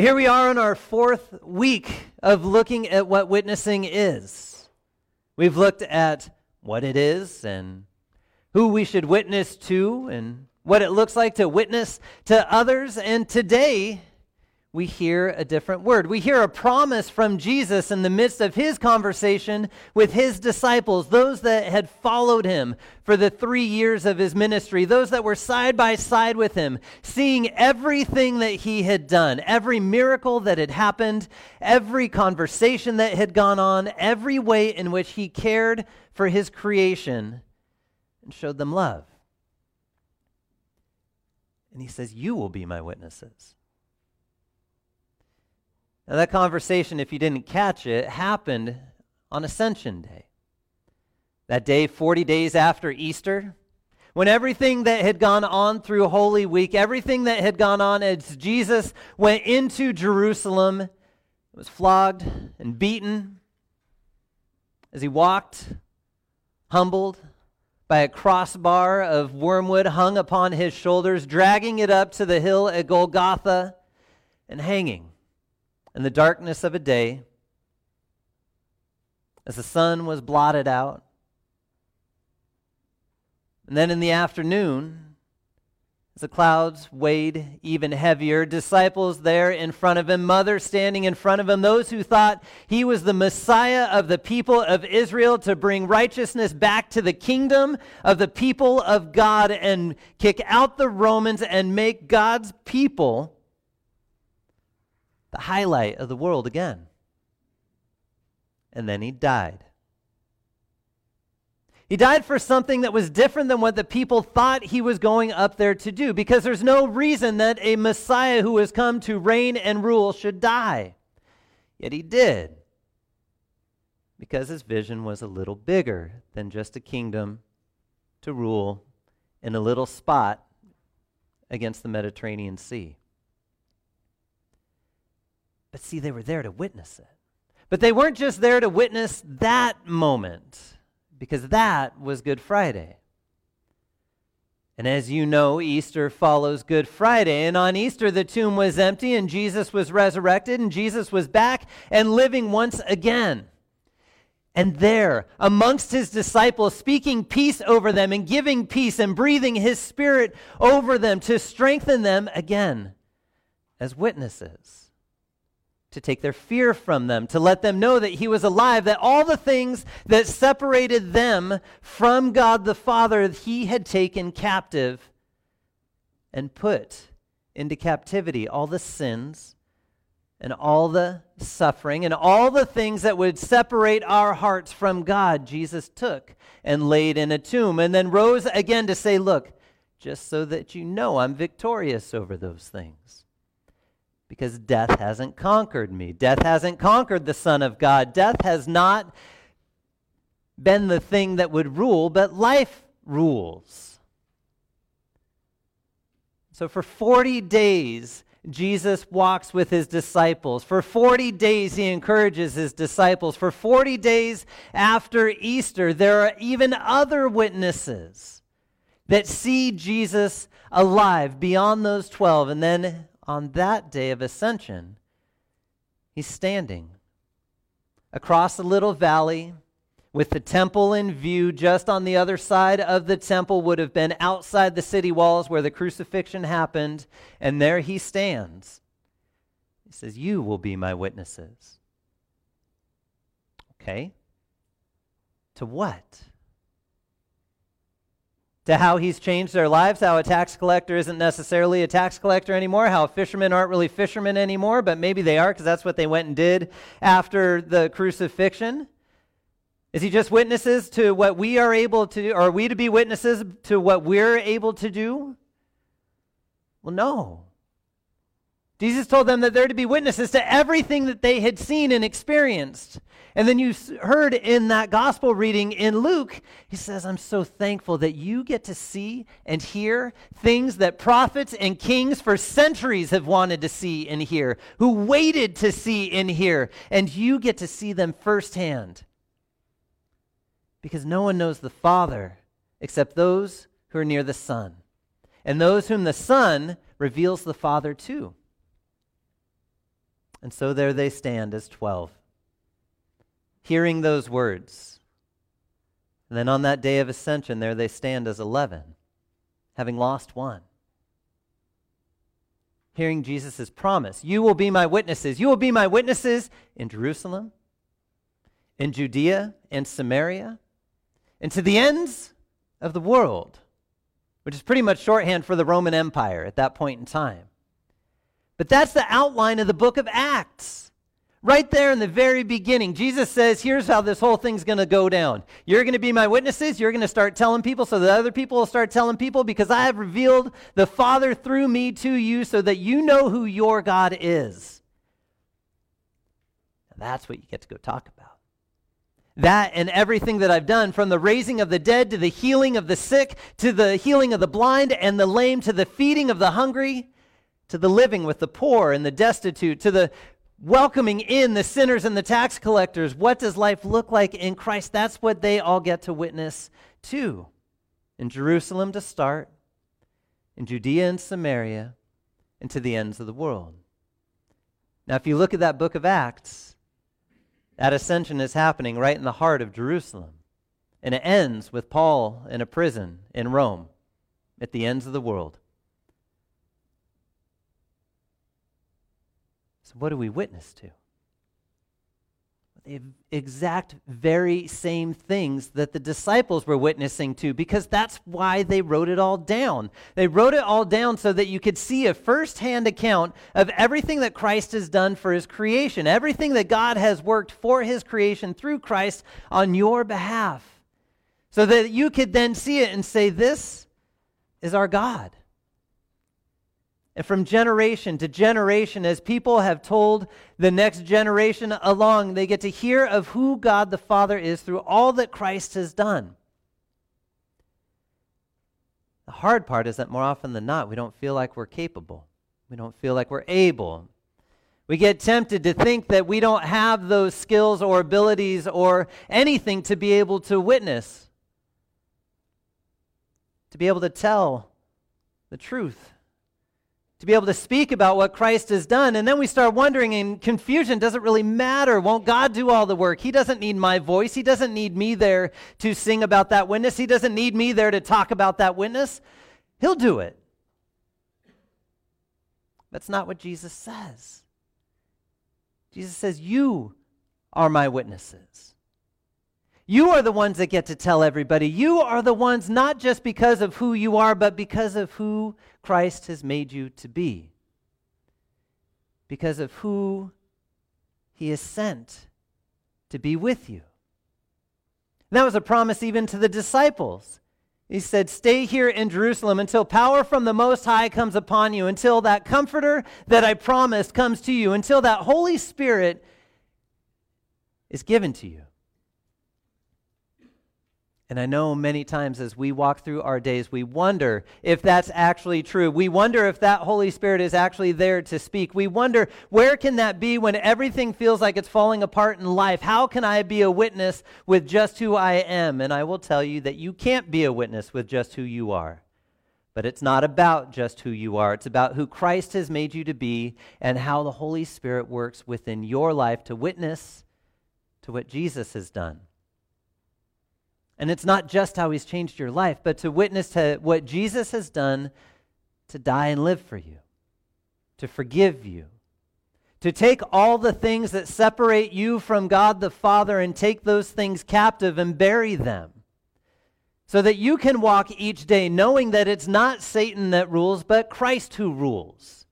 Here we are in our fourth week of looking at what witnessing is. We've looked at what it is and who we should witness to and what it looks like to witness to others. And today, we hear a different word. We hear a promise from Jesus in the midst of his conversation with his disciples, those that had followed him for the three years of his ministry, those that were side by side with him, seeing everything that he had done, every miracle that had happened, every conversation that had gone on, every way in which he cared for his creation and showed them love. And he says, You will be my witnesses. Now, that conversation, if you didn't catch it, happened on Ascension Day. That day, 40 days after Easter, when everything that had gone on through Holy Week, everything that had gone on as Jesus went into Jerusalem, was flogged and beaten, as he walked, humbled by a crossbar of wormwood hung upon his shoulders, dragging it up to the hill at Golgotha, and hanging in the darkness of a day, as the sun was blotted out. And then in the afternoon, as the clouds weighed even heavier, disciples there in front of him, mothers standing in front of him, those who thought he was the Messiah of the people of Israel to bring righteousness back to the kingdom of the people of God and kick out the Romans and make God's people the highlight of the world again. And then he died. He died for something that was different than what the people thought he was going up there to do, because there's no reason that a Messiah who has come to reign and rule should die. Yet he did, because his vision was a little bigger than just a kingdom to rule in a little spot against the Mediterranean Sea. But see, they were there to witness it. But they weren't just there to witness that moment, because that was Good Friday. And as you know, Easter follows Good Friday. And on Easter, the tomb was empty, and Jesus was resurrected, and Jesus was back and living once again. And there, amongst his disciples, speaking peace over them and giving peace and breathing his spirit over them to strengthen them again as witnesses to take their fear from them, to let them know that he was alive, that all the things that separated them from God the Father, he had taken captive and put into captivity all the sins and all the suffering and all the things that would separate our hearts from God, Jesus took and laid in a tomb and then rose again to say, Look, just so that you know I'm victorious over those things because death hasn't conquered me. Death hasn't conquered the Son of God. Death has not been the thing that would rule, but life rules. So for 40 days, Jesus walks with his disciples. For 40 days, he encourages his disciples. For 40 days after Easter, there are even other witnesses that see Jesus alive beyond those 12. And then on that day of ascension, he's standing across a little valley with the temple in view. Just on the other side of the temple would have been outside the city walls where the crucifixion happened. And there he stands. He says, You will be my witnesses. Okay? To what? To how he's changed their lives, how a tax collector isn't necessarily a tax collector anymore, how fishermen aren't really fishermen anymore, but maybe they are because that's what they went and did after the crucifixion. Is he just witnesses to what we are able to do? Are we to be witnesses to what we're able to do? Well, no. Jesus told them that they're to be witnesses to everything that they had seen and experienced. And then you heard in that gospel reading in Luke, he says, I'm so thankful that you get to see and hear things that prophets and kings for centuries have wanted to see and hear, who waited to see and hear, and you get to see them firsthand. Because no one knows the Father except those who are near the Son, and those whom the Son reveals the Father to. And so there they stand as 12, hearing those words. And then on that day of ascension, there they stand as 11, having lost one. Hearing Jesus' promise You will be my witnesses. You will be my witnesses in Jerusalem, in Judea and Samaria, and to the ends of the world, which is pretty much shorthand for the Roman Empire at that point in time. But that's the outline of the book of Acts. Right there in the very beginning, Jesus says, Here's how this whole thing's going to go down. You're going to be my witnesses. You're going to start telling people so that other people will start telling people because I have revealed the Father through me to you so that you know who your God is. That's what you get to go talk about. That and everything that I've done, from the raising of the dead to the healing of the sick, to the healing of the blind and the lame, to the feeding of the hungry to the living with the poor and the destitute, to the welcoming in the sinners and the tax collectors. What does life look like in Christ? That's what they all get to witness too. In Jerusalem to start, in Judea and Samaria, and to the ends of the world. Now, if you look at that book of Acts, that ascension is happening right in the heart of Jerusalem. And it ends with Paul in a prison in Rome at the ends of the world. So, what do we witness to? The exact very same things that the disciples were witnessing to, because that's why they wrote it all down. They wrote it all down so that you could see a firsthand account of everything that Christ has done for his creation, everything that God has worked for his creation through Christ on your behalf. So that you could then see it and say, This is our God. And from generation to generation, as people have told the next generation along, they get to hear of who God the Father is through all that Christ has done. The hard part is that more often than not, we don't feel like we're capable. We don't feel like we're able. We get tempted to think that we don't have those skills or abilities or anything to be able to witness, to be able to tell the truth to be able to speak about what Christ has done. And then we start wondering, in confusion doesn't really matter. Won't God do all the work? He doesn't need my voice. He doesn't need me there to sing about that witness. He doesn't need me there to talk about that witness. He'll do it. That's not what Jesus says. Jesus says, You are my witnesses. You are the ones that get to tell everybody. You are the ones not just because of who you are, but because of who Christ has made you to be. Because of who he has sent to be with you. And that was a promise even to the disciples. He said, Stay here in Jerusalem until power from the Most High comes upon you, until that comforter that I promised comes to you, until that Holy Spirit is given to you. And I know many times as we walk through our days, we wonder if that's actually true. We wonder if that Holy Spirit is actually there to speak. We wonder where can that be when everything feels like it's falling apart in life? How can I be a witness with just who I am? And I will tell you that you can't be a witness with just who you are. But it's not about just who you are. It's about who Christ has made you to be and how the Holy Spirit works within your life to witness to what Jesus has done. And it's not just how he's changed your life, but to witness to what Jesus has done to die and live for you, to forgive you, to take all the things that separate you from God the Father and take those things captive and bury them. So that you can walk each day knowing that it's not Satan that rules, but Christ who rules.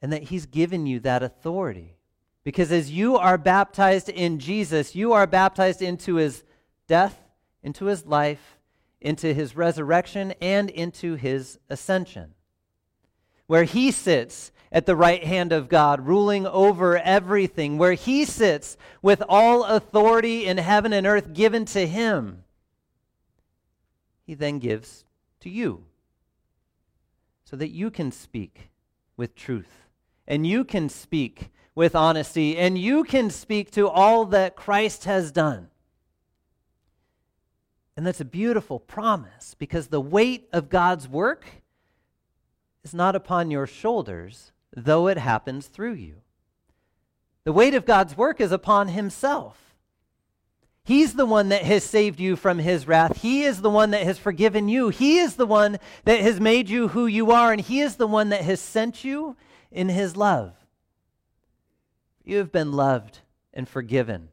And that he's given you that authority. Because as you are baptized in Jesus, you are baptized into his death, into his life, into his resurrection, and into his ascension. Where he sits at the right hand of God, ruling over everything, where he sits with all authority in heaven and earth given to him, he then gives to you so that you can speak with truth and you can speak with honesty, and you can speak to all that Christ has done. And that's a beautiful promise because the weight of God's work is not upon your shoulders. though it happens through you. The weight of God's work is upon himself. He's the one that has saved you from his wrath. He is the one that has forgiven you. He is the one that has made you who you are, and he is the one that has sent you in his love. You have been loved and forgiven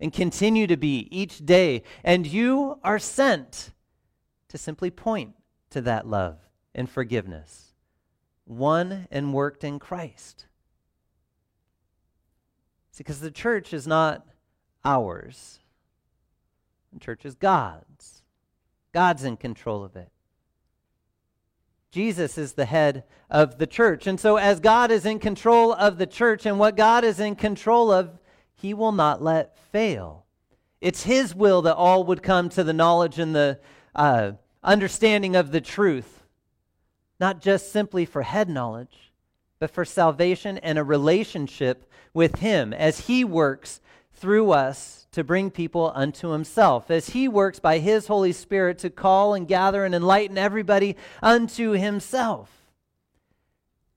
and continue to be each day, and you are sent to simply point to that love and forgiveness, won and worked in Christ. Because the church is not ours, the church is God's. God's in control of it. Jesus is the head of the church. And so, as God is in control of the church and what God is in control of, he will not let fail. It's his will that all would come to the knowledge and the uh, understanding of the truth, not just simply for head knowledge, but for salvation and a relationship with him as he works through us to bring people unto himself, as he works by his Holy Spirit to call and gather and enlighten everybody unto himself.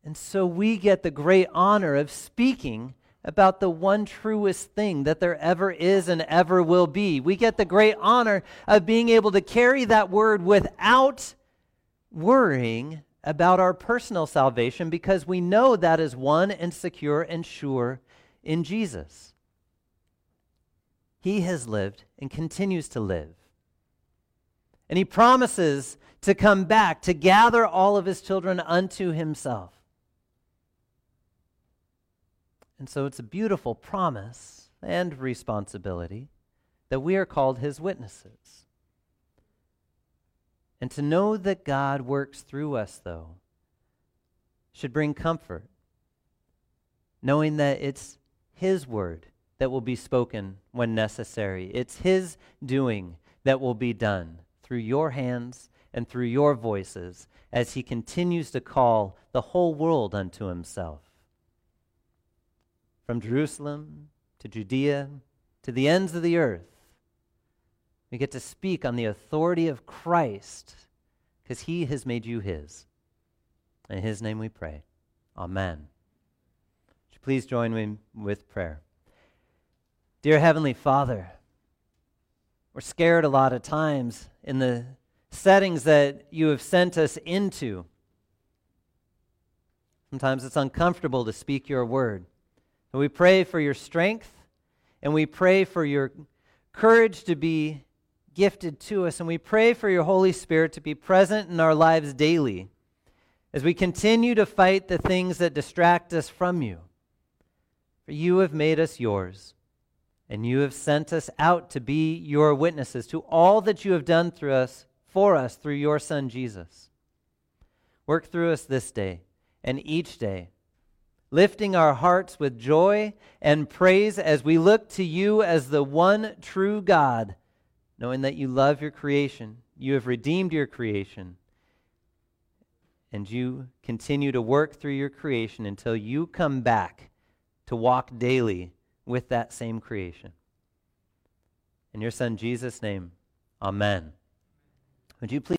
And so we get the great honor of speaking about the one truest thing that there ever is and ever will be. We get the great honor of being able to carry that word without worrying about our personal salvation because we know that is won and secure and sure in Jesus. He has lived and continues to live. And he promises to come back to gather all of his children unto himself. And so it's a beautiful promise and responsibility that we are called his witnesses. And to know that God works through us, though, should bring comfort, knowing that it's his word that will be spoken when necessary. It's his doing that will be done through your hands and through your voices as he continues to call the whole world unto himself from Jerusalem to Judea to the ends of the earth. We get to speak on the authority of Christ because he has made you his. In his name we pray. Amen. Please join me with prayer? Dear Heavenly Father, we're scared a lot of times in the settings that you have sent us into. Sometimes it's uncomfortable to speak your word. And we pray for your strength and we pray for your courage to be gifted to us. And we pray for your Holy Spirit to be present in our lives daily as we continue to fight the things that distract us from you. For you have made us yours, and you have sent us out to be your witnesses to all that you have done through us, for us, through your Son Jesus. Work through us this day and each day lifting our hearts with joy and praise as we look to you as the one true God, knowing that you love your creation, you have redeemed your creation, and you continue to work through your creation until you come back to walk daily with that same creation. In your Son Jesus' name, amen. Would you please?